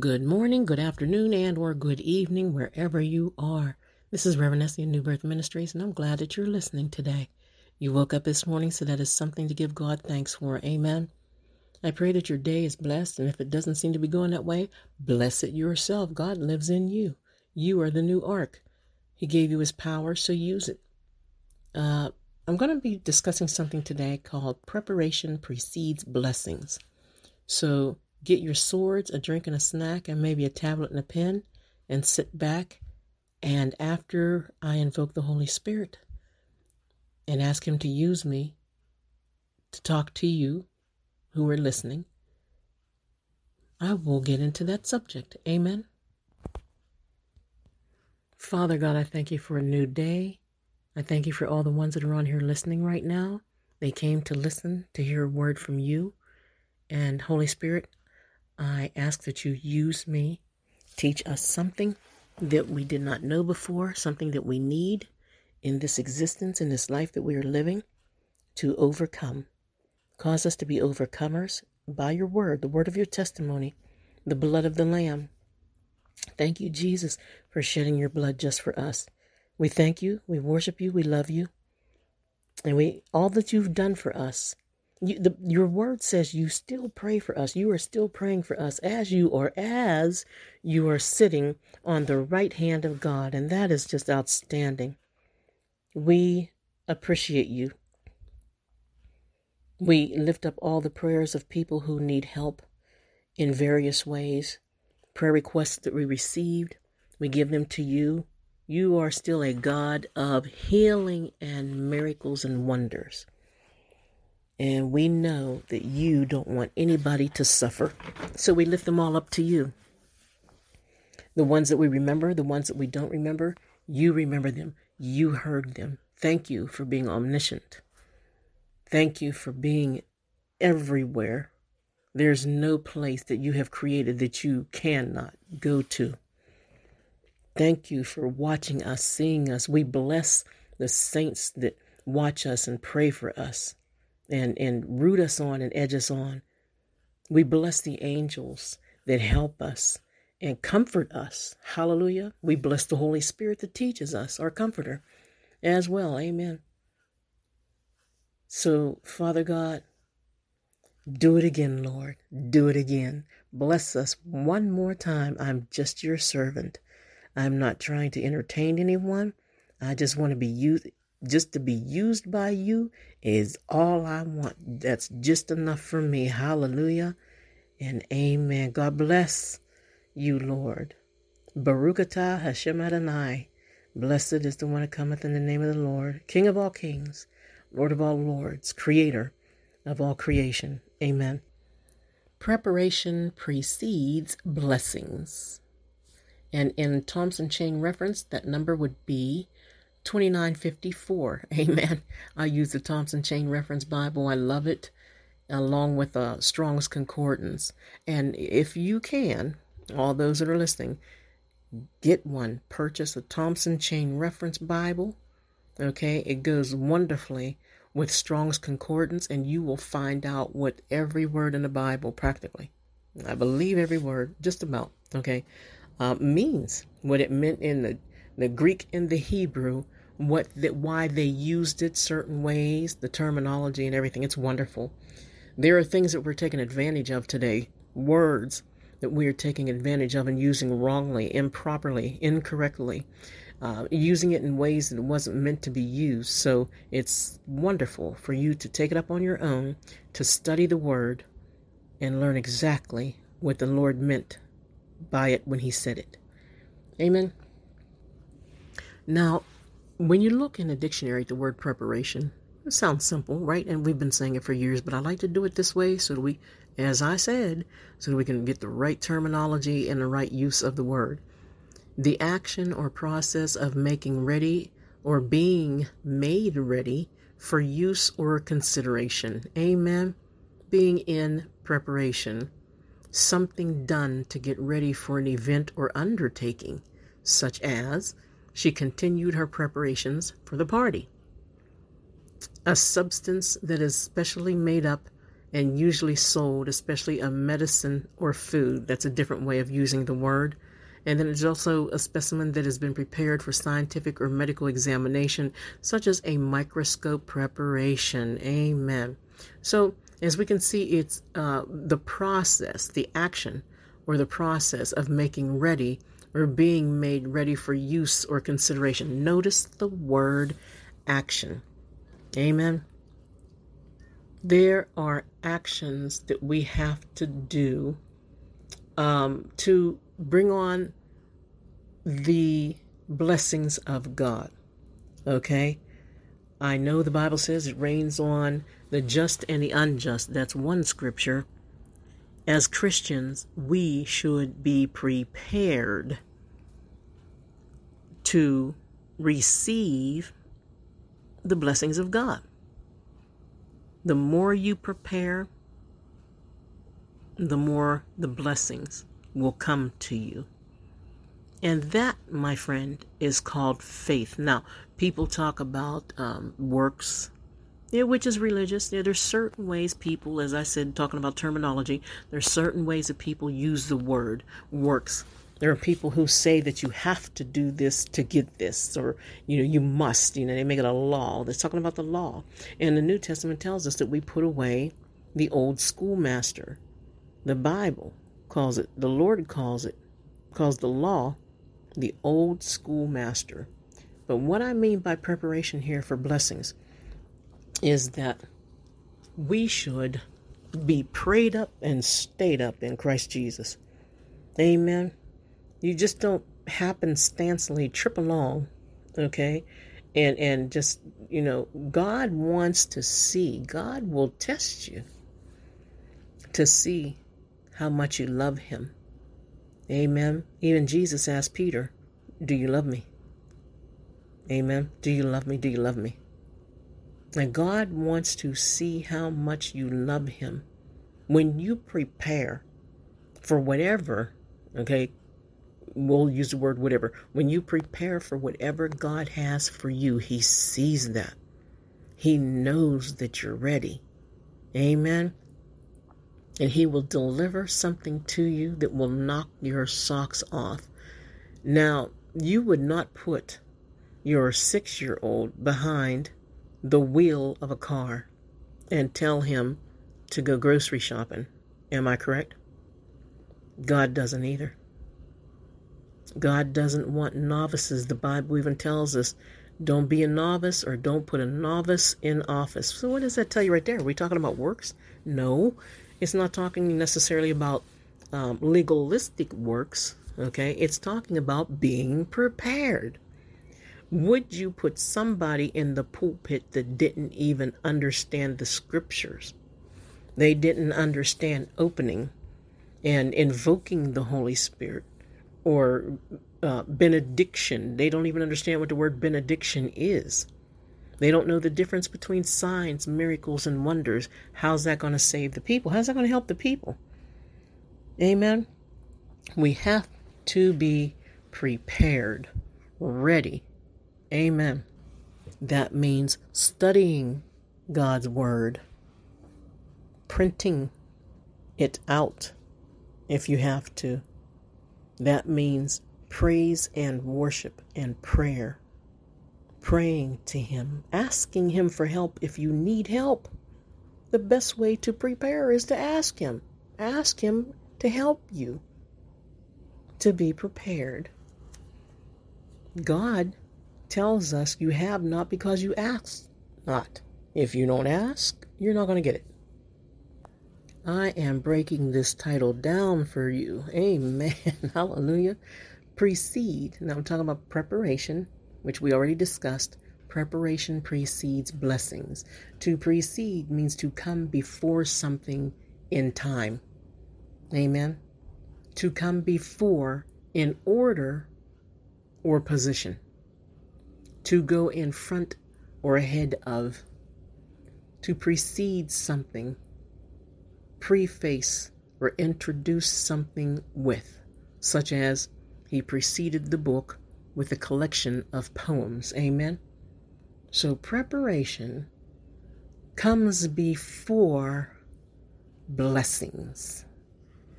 Good morning, good afternoon, and or good evening, wherever you are. This is Reverend Essie New Birth Ministries, and I'm glad that you're listening today. You woke up this morning, so that is something to give God thanks for. Amen. I pray that your day is blessed, and if it doesn't seem to be going that way, bless it yourself. God lives in you. You are the new ark. He gave you his power, so use it. Uh, I'm going to be discussing something today called preparation precedes blessings. So get your swords, a drink, and a snack, and maybe a tablet and a pen, and sit back. And after I invoke the Holy Spirit and ask Him to use me to talk to you who are listening, I will get into that subject. Amen. Father God, I thank you for a new day. I thank you for all the ones that are on here listening right now. They came to listen, to hear a word from you. And Holy Spirit, I ask that you use me, teach us something that we did not know before, something that we need in this existence, in this life that we are living, to overcome. Cause us to be overcomers by your word, the word of your testimony, the blood of the Lamb. Thank you, Jesus, for shedding your blood just for us. We thank you, we worship you, we love you, and we all that you've done for us you, the, your word says you still pray for us. You are still praying for us as you or as you are sitting on the right hand of God. And that is just outstanding. We appreciate you. We lift up all the prayers of people who need help in various ways, prayer requests that we received. We give them to you. You are still a God of healing and miracles and wonders. And we know that you don't want anybody to suffer. So we lift them all up to you. The ones that we remember, the ones that we don't remember, you remember them. You heard them. Thank you for being omniscient. Thank you for being everywhere. There's no place that you have created that you cannot go to. Thank you for watching us, seeing us. We bless the saints that watch us and pray for us and, and root us on and edge us on. We bless the angels that help us and comfort us. Hallelujah. We bless the Holy Spirit that teaches us, our comforter, as well. Amen. So, Father God, do it again, Lord. Do it again. Bless us one more time. I'm just your servant. I'm not trying to entertain anyone. I just want to be used just to be used by you is all I want. That's just enough for me. Hallelujah and amen. God bless you, Lord. Baruch atah Hashem Adonai. Blessed is the one that cometh in the name of the Lord, King of all kings, Lord of all lords, Creator of all creation. Amen. Preparation precedes blessings. And in Thompson Chain reference, that number would be 2954. Amen. I use the Thompson Chain Reference Bible. I love it, along with the Strong's Concordance. And if you can, all those that are listening, get one. Purchase a Thompson Chain Reference Bible. Okay, it goes wonderfully with Strong's Concordance, and you will find out what every word in the Bible, practically, I believe every word, just about, okay, uh, means what it meant in the the Greek and the Hebrew, what that why they used it certain ways, the terminology and everything. It's wonderful. There are things that we're taking advantage of today, words that we are taking advantage of and using wrongly, improperly, incorrectly, uh, using it in ways that it wasn't meant to be used. So it's wonderful for you to take it up on your own, to study the word, and learn exactly what the Lord meant by it when He said it. Amen. Now, when you look in a dictionary at the word preparation, it sounds simple, right? And we've been saying it for years, but I like to do it this way so that we, as I said, so that we can get the right terminology and the right use of the word. The action or process of making ready or being made ready for use or consideration. Amen. Being in preparation. Something done to get ready for an event or undertaking, such as she continued her preparations for the party. A substance that is specially made up and usually sold, especially a medicine or food. That's a different way of using the word. And then it's also a specimen that has been prepared for scientific or medical examination, such as a microscope preparation. Amen. So, as we can see, it's uh, the process, the action, or the process of making ready or being made ready for use or consideration. Notice the word action. Amen. There are actions that we have to do um, to bring on the blessings of God. Okay? I know the Bible says it rains on the just and the unjust. That's one scripture. As Christians, we should be prepared to receive the blessings of God. The more you prepare, the more the blessings will come to you. And that, my friend, is called faith. Now, people talk about um, works, yeah, which is religious. Yeah, there's certain ways people, as I said, talking about terminology, there's certain ways that people use the word works. There are people who say that you have to do this to get this, or you know, you must. You know, they make it a law. They're talking about the law. And the New Testament tells us that we put away the old schoolmaster. The Bible calls it, the Lord calls it, calls the law the old schoolmaster. But what I mean by preparation here for blessings is that we should be prayed up and stayed up in Christ Jesus. Amen. You just don't happenstancely trip along, okay? And and just, you know, God wants to see. God will test you to see how much you love him. Amen. Even Jesus asked Peter, Do you love me? Amen. Do you love me? Do you love me? And God wants to see how much you love Him. When you prepare for whatever, okay, we'll use the word whatever. When you prepare for whatever God has for you, He sees that. He knows that you're ready. Amen and he will deliver something to you that will knock your socks off. Now, you would not put your six year old behind the wheel of a car and tell him to go grocery shopping. Am I correct? God doesn't either. God doesn't want novices. The Bible even tells us don't be a novice or don't put a novice in office. So, what does that tell you right there? Are we talking about works? No. It's not talking necessarily about um, legalistic works, okay? It's talking about being prepared. Would you put somebody in the pulpit that didn't even understand the scriptures? They didn't understand opening and invoking the Holy Spirit or uh, benediction. They don't even understand what the word benediction is. They don't know the difference between signs, miracles, and wonders. How's that going to save the people? How's that going to help the people? Amen. We have to be prepared, ready. Amen. That means studying God's Word, printing it out if you have to. That means praise and worship and prayer praying to Him, asking Him for help if you need help. The best way to prepare is to ask Him. Ask Him to help you to be prepared. God tells us you have not because you ask not. If you don't ask, you're not going to get it. I am breaking this title down for you. Amen. Hallelujah. Precede. Now I'm talking about preparation which we already discussed, preparation precedes blessings. To precede means to come before something in time. Amen. To come before in order or position. To go in front or ahead of. To precede something. Preface or introduce something with, such as he preceded the book with a collection of poems. Amen. So preparation comes before blessings.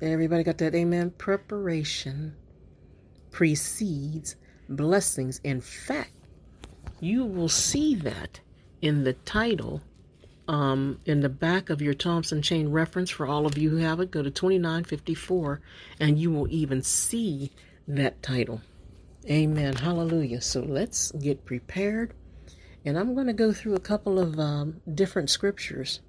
Everybody got that? Amen. Preparation precedes blessings. In fact, you will see that in the title um, in the back of your Thompson chain reference for all of you who have it. Go to 2954 and you will even see that title. Amen. Hallelujah. So let's get prepared. And I'm going to go through a couple of um, different scriptures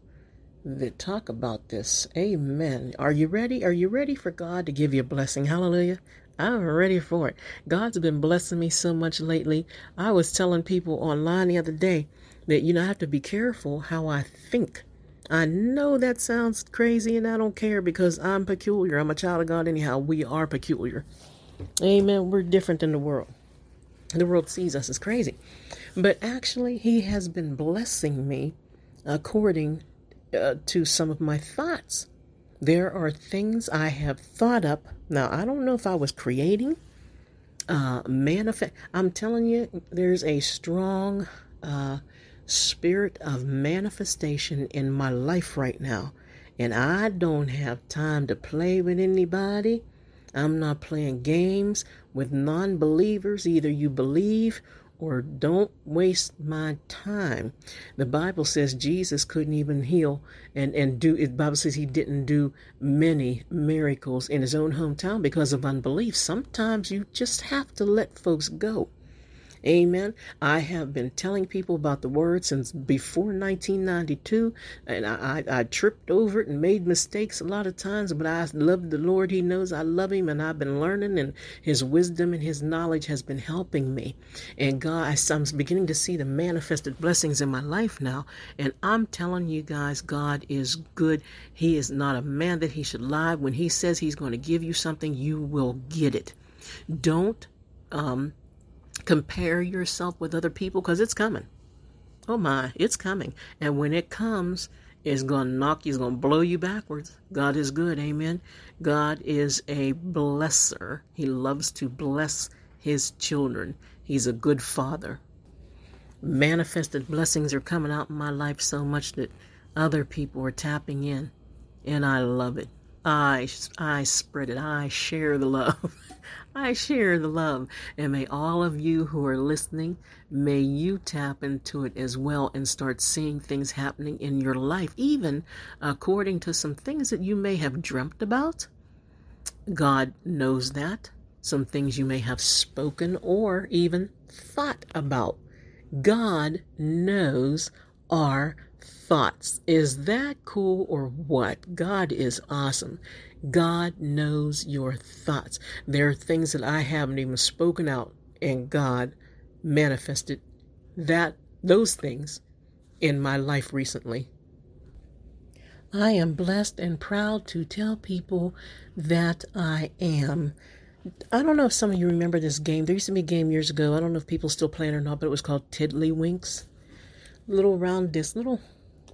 that talk about this. Amen. Are you ready? Are you ready for God to give you a blessing? Hallelujah. I'm ready for it. God's been blessing me so much lately. I was telling people online the other day that, you know, I have to be careful how I think. I know that sounds crazy and I don't care because I'm peculiar. I'm a child of God, anyhow. We are peculiar. Amen. We're different than the world. The world sees us as crazy. But actually, He has been blessing me according uh, to some of my thoughts. There are things I have thought up. Now, I don't know if I was creating, uh, manifest. I'm telling you, there's a strong uh, spirit of manifestation in my life right now. And I don't have time to play with anybody. I'm not playing games with non believers. Either you believe or don't waste my time. The Bible says Jesus couldn't even heal and, and do it. Bible says he didn't do many miracles in his own hometown because of unbelief. Sometimes you just have to let folks go. Amen. I have been telling people about the word since before 1992, and I, I, I, tripped over it and made mistakes a lot of times, but I love the Lord. He knows I love Him, and I've been learning, and His wisdom and His knowledge has been helping me. And God, I'm beginning to see the manifested blessings in my life now, and I'm telling you guys, God is good. He is not a man that He should lie. When He says He's going to give you something, you will get it. Don't um, compare yourself with other people because it's coming. Oh my, it's coming. And when it comes, it's going to knock you, it's going to blow you backwards. God is good. Amen. God is a blesser. He loves to bless his children. He's a good father. Manifested blessings are coming out in my life so much that other people are tapping in. And I love it. I, I spread it. I share the love. I share the love. And may all of you who are listening, may you tap into it as well and start seeing things happening in your life, even according to some things that you may have dreamt about. God knows that. Some things you may have spoken or even thought about. God knows our thoughts. Is that cool or what? God is awesome. God knows your thoughts. There are things that I haven't even spoken out, and God manifested that those things in my life recently. I am blessed and proud to tell people that I am. I don't know if some of you remember this game. There used to be a game years ago. I don't know if people still play it or not, but it was called Tiddlywinks. Little round disc, little,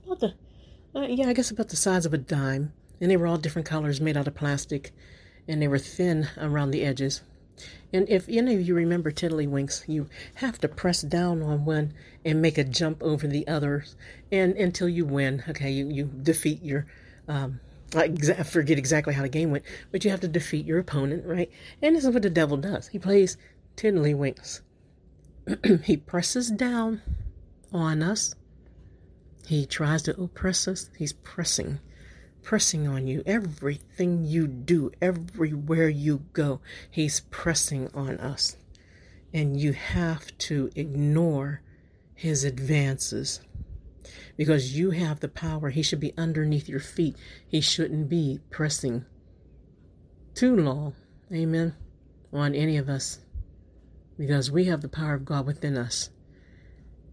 about the, uh, yeah, I guess about the size of a dime and they were all different colors made out of plastic and they were thin around the edges. And if any of you remember Tiddlywinks, you have to press down on one and make a jump over the others, and until you win. Okay, you you defeat your. Um, I forget exactly how the game went, but you have to defeat your opponent, right? And this is what the devil does. He plays Tiddlywinks. he presses down on us. He tries to oppress us. He's pressing pressing on you. Everything you do, everywhere you go, He's pressing on us. And you have to ignore His advances because you have the power. He should be underneath your feet. He shouldn't be pressing too long, amen, on any of us because we have the power of God within us.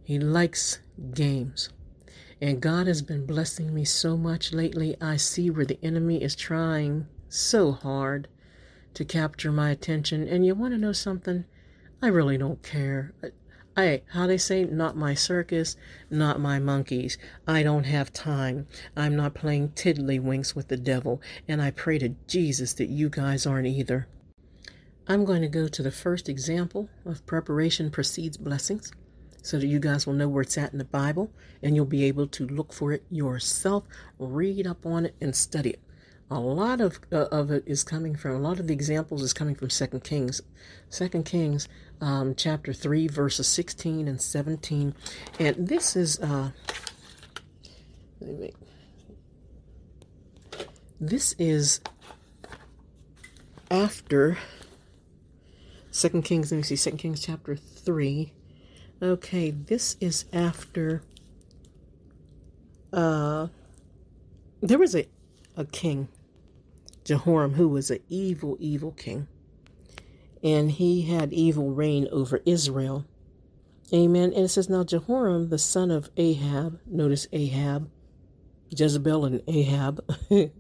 He likes games. And God has been blessing me so much lately. I see where the enemy is trying so hard to capture my attention. And you want to know something? I really don't care. I, how they say, not my circus, not my monkeys. I don't have time. I'm not playing tiddlywinks with the devil. And I pray to Jesus that you guys aren't either. I'm going to go to the first example of preparation precedes blessings. So that you guys will know where it's at in the Bible and you'll be able to look for it yourself, read up on it, and study it. A lot of uh, of it is coming from a lot of the examples is coming from Second Kings, Second Kings, um, chapter three, verses sixteen and seventeen, and this is uh, this is after Second Kings. Let me see, Second Kings chapter three. Okay, this is after. Uh, there was a a king, Jehoram, who was an evil, evil king, and he had evil reign over Israel. Amen. And it says now Jehoram, the son of Ahab, notice Ahab, Jezebel and Ahab,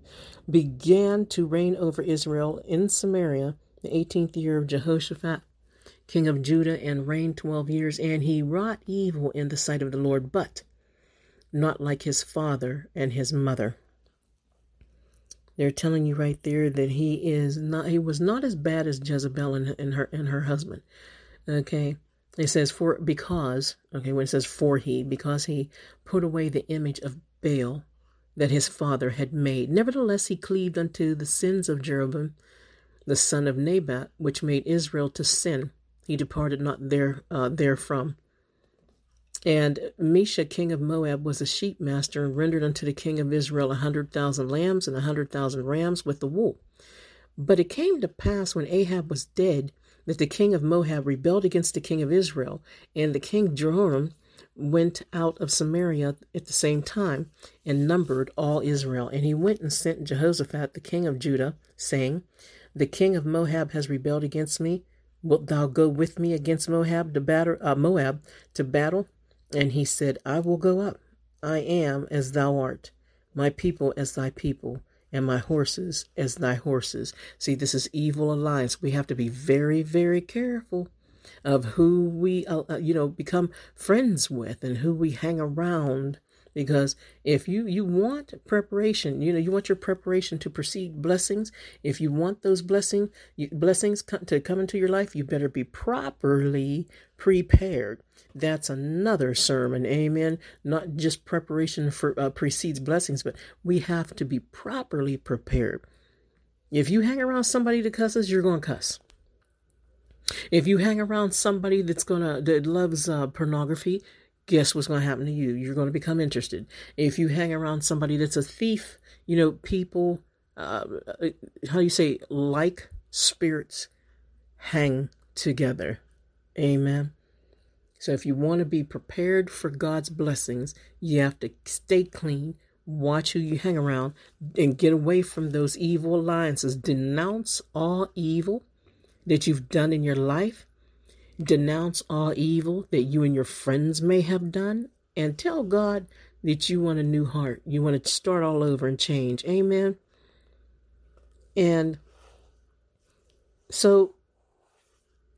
began to reign over Israel in Samaria the 18th year of Jehoshaphat, king of Judah, and reigned 12 years. And he wrought evil in the sight of the Lord, but not like his father and his mother. They're telling you right there that he is not he was not as bad as Jezebel and, and her and her husband. Okay. It says for because okay when it says for he because he put away the image of Baal that his father had made. Nevertheless, he cleaved unto the sins of Jeroboam, the son of Nebat, which made Israel to sin. He departed not there uh, therefrom. And Mesha, king of Moab, was a sheep master and rendered unto the king of Israel a hundred thousand lambs and a hundred thousand rams with the wool. But it came to pass when Ahab was dead that the king of Moab rebelled against the king of Israel, and the king Jehoram went out of Samaria at the same time and numbered all Israel. And he went and sent Jehoshaphat, the king of Judah, saying, The king of Moab has rebelled against me. Wilt thou go with me against Moab to battle? Uh, Moab to battle? And he said, I will go up. I am as thou art, my people as thy people, and my horses as thy horses. See, this is evil alliance. We have to be very, very careful of who we, uh, uh, you know, become friends with and who we hang around. Because if you you want preparation, you know, you want your preparation to precede blessings. If you want those blessing blessings to come into your life, you better be properly prepared. That's another sermon, amen. Not just preparation for uh, precedes blessings, but we have to be properly prepared. If you hang around somebody that cusses, you're going to cuss. If you hang around somebody that's gonna that loves uh, pornography, guess what's going to happen to you? You're going to become interested. If you hang around somebody that's a thief, you know, people, uh, how do you say, like spirits hang together. Amen. So if you want to be prepared for God's blessings, you have to stay clean, watch who you hang around, and get away from those evil alliances. Denounce all evil that you've done in your life, denounce all evil that you and your friends may have done, and tell God that you want a new heart. You want to start all over and change. Amen. And so,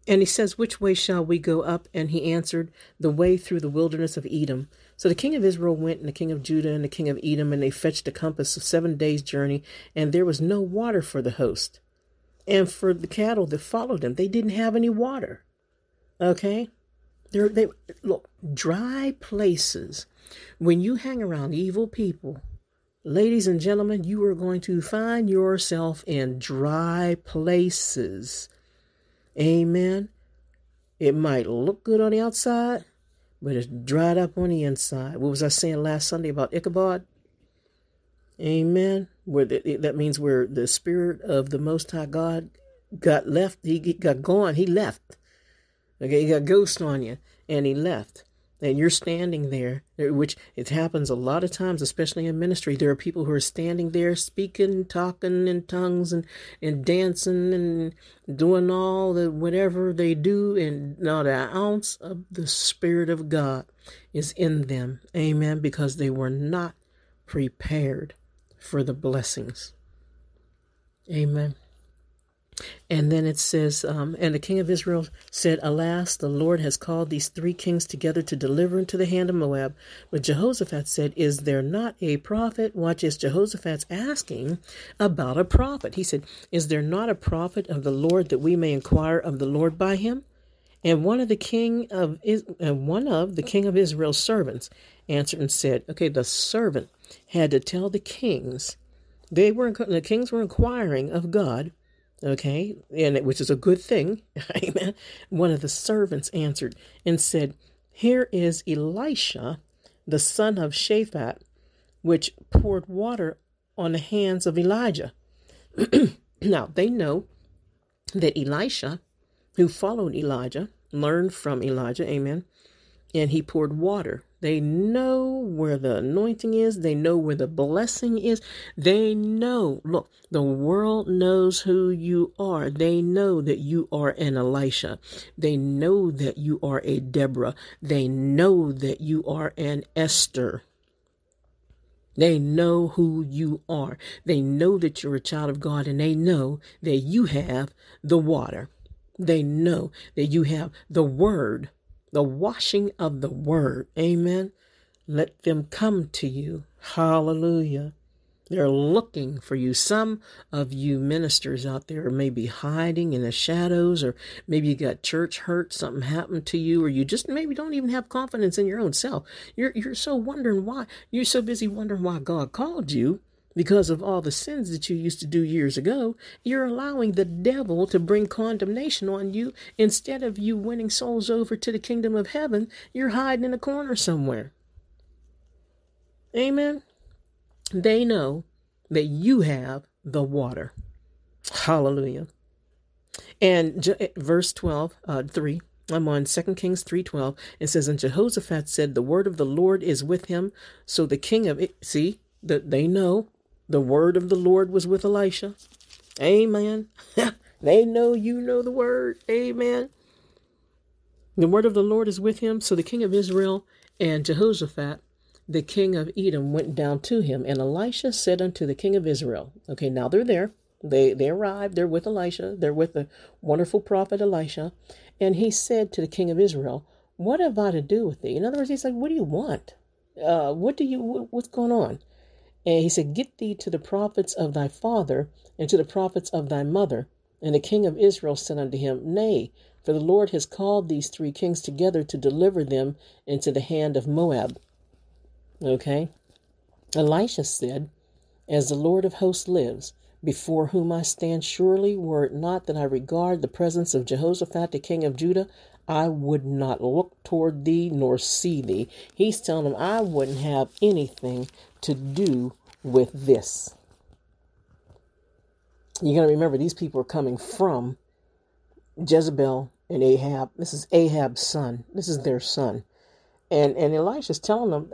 and he says, Which way shall we go up? And he answered, The way through the wilderness of Edom. So the king of Israel went, and the king of Judah, and the king of Edom, and they fetched a compass of seven days' journey, and there was no water for the host and for the cattle that followed them. They didn't have any water. Okay? They're, they look dry places. When you hang around evil people, ladies and gentlemen, you are going to find yourself in dry places. Amen. It might look good on the outside, but it's dried up on the inside. What was I saying last Sunday about Ichabod? Amen. Where the, that means where the spirit of the Most High God got left, he got gone, he left. Okay, he got ghost on you, and he left. And you're standing there, which it happens a lot of times, especially in ministry. There are people who are standing there speaking, talking in tongues, and, and dancing and doing all the whatever they do, and not an ounce of the Spirit of God is in them. Amen. Because they were not prepared for the blessings. Amen. And then it says, um, and the king of Israel said, Alas, the Lord has called these three kings together to deliver into the hand of Moab. But Jehoshaphat said, Is there not a prophet? Watch as Jehoshaphat's asking about a prophet. He said, Is there not a prophet of the Lord that we may inquire of the Lord by him? And one of the king of uh, one of the king of Israel's servants answered and said, "Okay, the servant had to tell the kings. They were the kings were inquiring of God, okay, and it, which is a good thing. Amen. One of the servants answered and said, "Here is Elisha, the son of Shaphat, which poured water on the hands of Elijah." now they know that Elisha who followed Elijah, learned from Elijah, amen, and he poured water. They know where the anointing is. They know where the blessing is. They know, look, the world knows who you are. They know that you are an Elisha. They know that you are a Deborah. They know that you are an Esther. They know who you are. They know that you're a child of God and they know that you have the water. They know that you have the word, the washing of the word. Amen. Let them come to you. Hallelujah. They're looking for you. Some of you ministers out there may be hiding in the shadows, or maybe you got church hurt, something happened to you, or you just maybe don't even have confidence in your own self. You're you're so wondering why. You're so busy wondering why God called you because of all the sins that you used to do years ago, you're allowing the devil to bring condemnation on you. Instead of you winning souls over to the kingdom of heaven, you're hiding in a corner somewhere. Amen. They know that you have the water. Hallelujah. And verse 12, uh, 3. I'm on 2 Kings 3:12. It says, And Jehoshaphat said, The word of the Lord is with him. So the king of it, see, that they know the word of the Lord was with Elisha. Amen. they know you know the word. Amen. The word of the Lord is with him. So the king of Israel and Jehoshaphat, the king of Edom, went down to him. And Elisha said unto the king of Israel, Okay, now they're there. They they arrived. They're with Elisha. They're with the wonderful prophet Elisha. And he said to the king of Israel, What have I to do with thee? In other words, he's like, What do you want? Uh, what do you what's going on? And he said, Get thee to the prophets of thy father and to the prophets of thy mother. And the king of Israel said unto him, Nay, for the Lord has called these three kings together to deliver them into the hand of Moab. Okay? Elisha said, As the Lord of hosts lives, before whom I stand surely, were it not that I regard the presence of Jehoshaphat the king of Judah, I would not look toward thee nor see thee. He's telling them, I wouldn't have anything to do with this. You got to remember, these people are coming from Jezebel and Ahab. This is Ahab's son. This is their son. And and Elisha's telling them,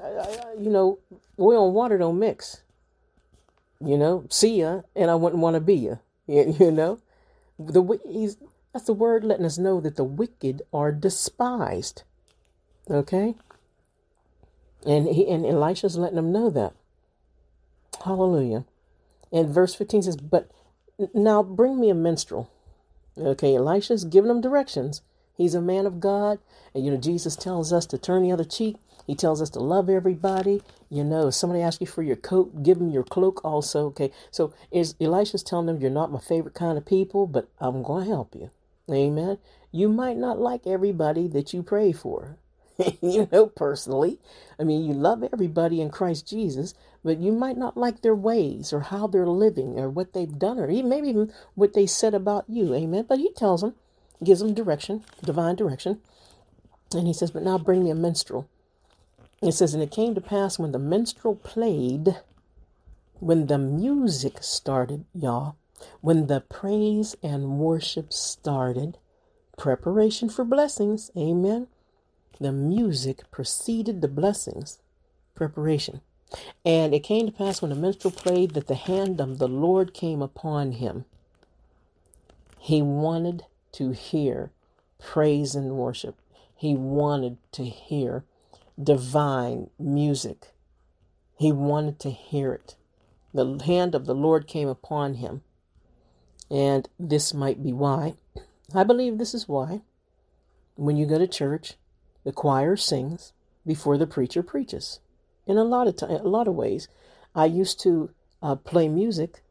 you know, oil and water don't mix. You know, see ya, and I wouldn't want to be ya. You know, the way he's that's the word letting us know that the wicked are despised. Okay, and he and Elisha's letting them know that. Hallelujah. And verse 15 says, But now bring me a minstrel. Okay, Elisha's giving them directions. He's a man of God. And you know, Jesus tells us to turn the other cheek. He tells us to love everybody. You know, if somebody asks you for your coat, give them your cloak also. Okay. So is Elisha's telling them you're not my favorite kind of people, but I'm going to help you. Amen. You might not like everybody that you pray for. you know, personally. I mean, you love everybody in Christ Jesus, but you might not like their ways or how they're living or what they've done or even maybe even what they said about you. Amen. But he tells them, gives them direction, divine direction. And he says, But now bring me a minstrel. It says, And it came to pass when the minstrel played, when the music started, y'all, when the praise and worship started, preparation for blessings. Amen the music preceded the blessings, preparation. And it came to pass when the minstrel played that the hand of the Lord came upon him. He wanted to hear praise and worship. He wanted to hear divine music. He wanted to hear it. The hand of the Lord came upon him. And this might be why. I believe this is why. When you go to church, the choir sings before the preacher preaches. In a lot of time, a lot of ways, I used to uh, play music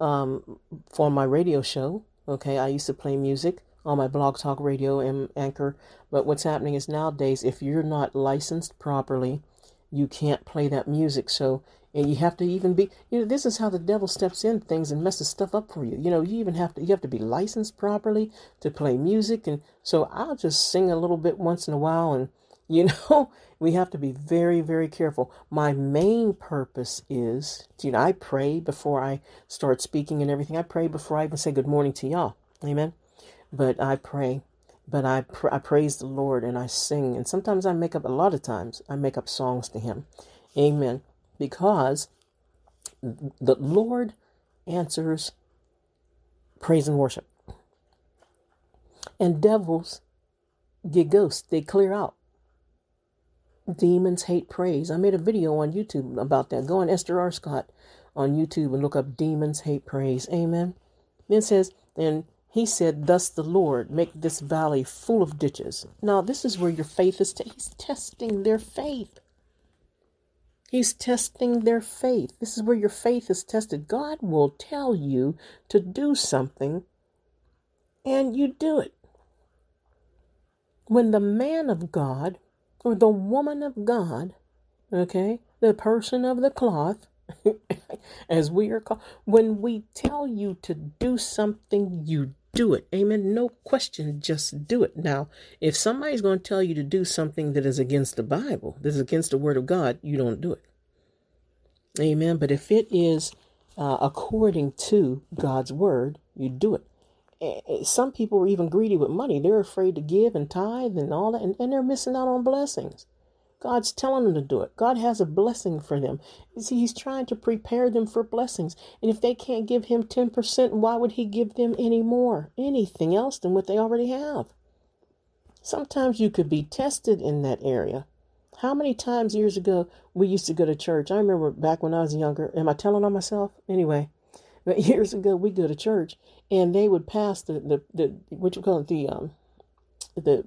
um, for my radio show. Okay, I used to play music on my blog talk radio and anchor. But what's happening is nowadays, if you're not licensed properly, you can't play that music. So, and you have to even be, you know, this is how the devil steps in things and messes stuff up for you. You know, you even have to, you have to be licensed properly to play music. And so I'll just sing a little bit once in a while. And, you know, we have to be very, very careful. My main purpose is, you know, I pray before I start speaking and everything. I pray before I even say good morning to y'all. Amen. But I pray but I, pr- I praise the Lord and I sing. And sometimes I make up, a lot of times, I make up songs to Him. Amen. Because the Lord answers praise and worship. And devils get ghosts, they clear out. Demons hate praise. I made a video on YouTube about that. Go on Esther R. Scott on YouTube and look up Demons Hate Praise. Amen. Then says, and he said, Thus the Lord, make this valley full of ditches. Now, this is where your faith is. T- he's testing their faith. He's testing their faith. This is where your faith is tested. God will tell you to do something, and you do it. When the man of God or the woman of God, okay, the person of the cloth, as we are called, when we tell you to do something, you do it. Amen. No question, just do it. Now, if somebody's going to tell you to do something that is against the Bible, that is against the Word of God, you don't do it. Amen. But if it is uh, according to God's Word, you do it. Some people are even greedy with money. They're afraid to give and tithe and all that, and, and they're missing out on blessings. God's telling them to do it. God has a blessing for them. You see, He's trying to prepare them for blessings. And if they can't give Him 10%, why would He give them any more, anything else than what they already have? Sometimes you could be tested in that area. How many times years ago we used to go to church? I remember back when I was younger. Am I telling on myself? Anyway, but years ago we go to church and they would pass the the, the what you call it the um the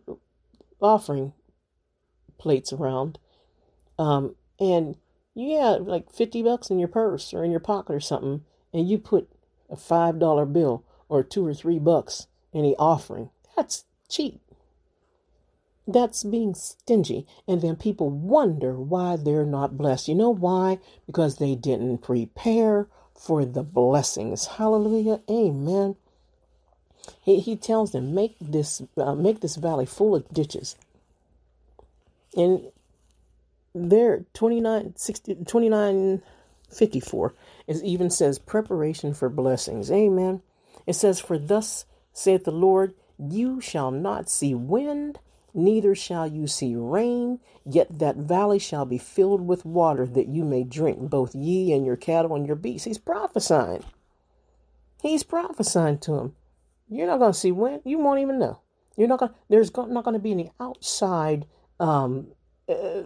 offering plates around. Um, and you had like 50 bucks in your purse or in your pocket or something, and you put a $5 bill or two or three bucks in the offering. That's cheap. That's being stingy. And then people wonder why they're not blessed. You know why? Because they didn't prepare for the blessings. Hallelujah. Amen. He, he tells them, make this, uh, make this valley full of ditches and there 29 60 29 54 it even says preparation for blessings. Amen. It says for thus saith the lord you shall not see wind neither shall you see rain yet that valley shall be filled with water that you may drink both ye and your cattle and your beasts. He's prophesying. He's prophesying to him you're not going to see wind. You won't even know. You're not going there's not going to be any outside um, uh,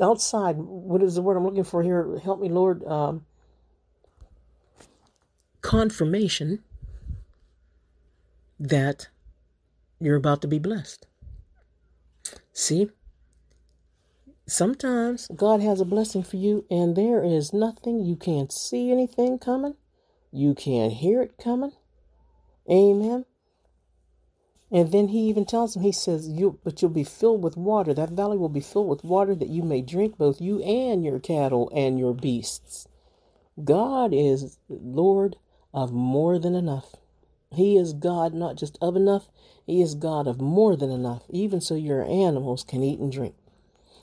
outside. What is the word I'm looking for here? Help me, Lord. Um, confirmation that you're about to be blessed. See, sometimes God has a blessing for you, and there is nothing, you can't see anything coming, you can't hear it coming. Amen. And then he even tells him, he says, you but you'll be filled with water. That valley will be filled with water that you may drink, both you and your cattle and your beasts. God is Lord of more than enough. He is God not just of enough, He is God of more than enough, even so your animals can eat and drink.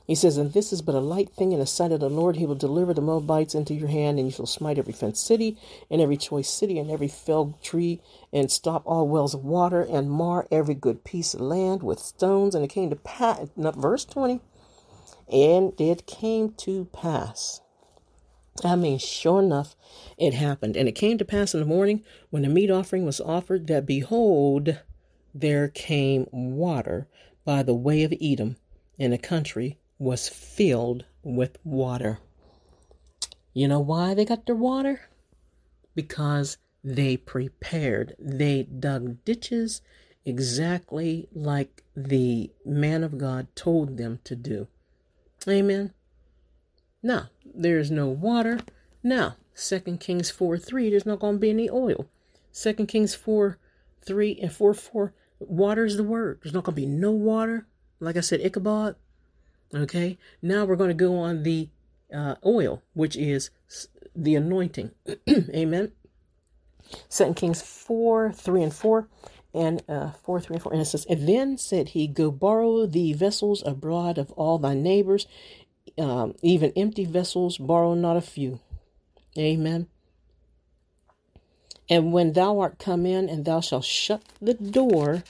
He says, And this is but a light thing in the sight of the Lord. He will deliver the Moabites into your hand, and you shall smite every fenced city, and every choice city, and every felled tree, and stop all wells of water, and mar every good piece of land with stones. And it came to pass, verse 20, and it came to pass. I mean, sure enough, it happened. And it came to pass in the morning when the meat offering was offered that behold, there came water by the way of Edom in the country was filled with water. You know why they got their water? Because they prepared. They dug ditches exactly like the man of God told them to do. Amen. Now, there's no water. Now, 2 Kings 4 3, there's not going to be any oil. 2 Kings 4 3 and 4 4, Water is the word. There's not going to be no water. Like I said, Ichabod. Okay. Now we're going to go on the uh, oil, which is the anointing. Amen. Second Kings 4, 3 and 4 and uh, 4, 3 and 4. And it says, And then said he, Go borrow the vessels abroad of all thy neighbors, um, even empty vessels, borrow not a few. Amen. And when thou art come in, and thou shalt shut the door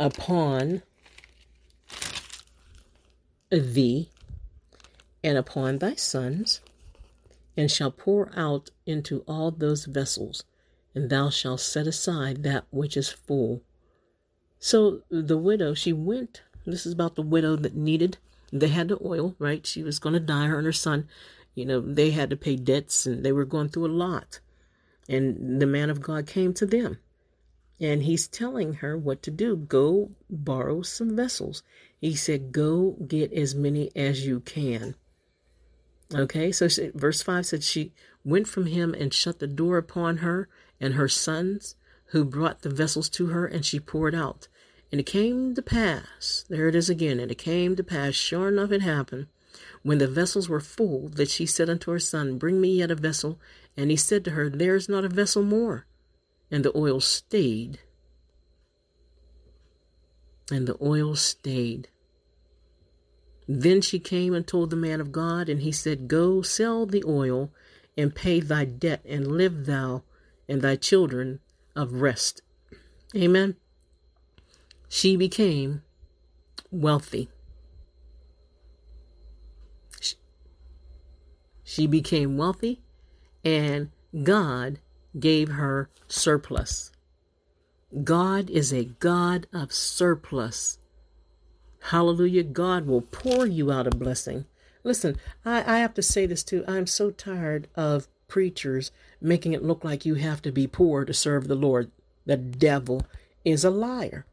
upon thee and upon thy sons, and shall pour out into all those vessels, and thou shalt set aside that which is full. So the widow, she went. This is about the widow that needed. They had the oil, right? She was going to die, her and her son. You know, they had to pay debts and they were going through a lot. And the man of God came to them. And he's telling her what to do. Go borrow some vessels. He said, Go get as many as you can. Okay, so she, verse 5 said, She went from him and shut the door upon her and her sons, who brought the vessels to her, and she poured out. And it came to pass, there it is again, and it came to pass, sure enough it happened, when the vessels were full, that she said unto her son, Bring me yet a vessel. And he said to her, There is not a vessel more. And the oil stayed. And the oil stayed. Then she came and told the man of God, and he said, Go sell the oil and pay thy debt, and live thou and thy children of rest. Amen. She became wealthy. She became wealthy, and God gave her surplus. God is a God of surplus. Hallelujah. God will pour you out a blessing. Listen, I, I have to say this too. I'm so tired of preachers making it look like you have to be poor to serve the Lord. The devil is a liar.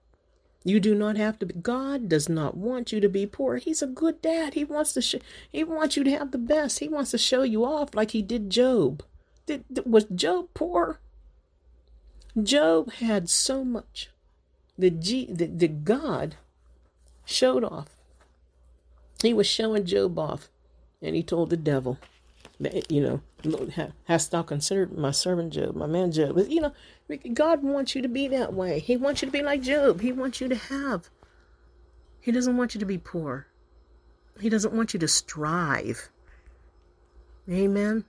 You do not have to be. God does not want you to be poor. He's a good dad. He wants to. Sh- he wants you to have the best. He wants to show you off like he did Job. Did, was Job poor? Job had so much that, G, that, that God showed off. He was showing Job off, and he told the devil, that, you know, hast thou considered my servant Job, my man Job? You know, God wants you to be that way. He wants you to be like Job. He wants you to have. He doesn't want you to be poor. He doesn't want you to strive. Amen.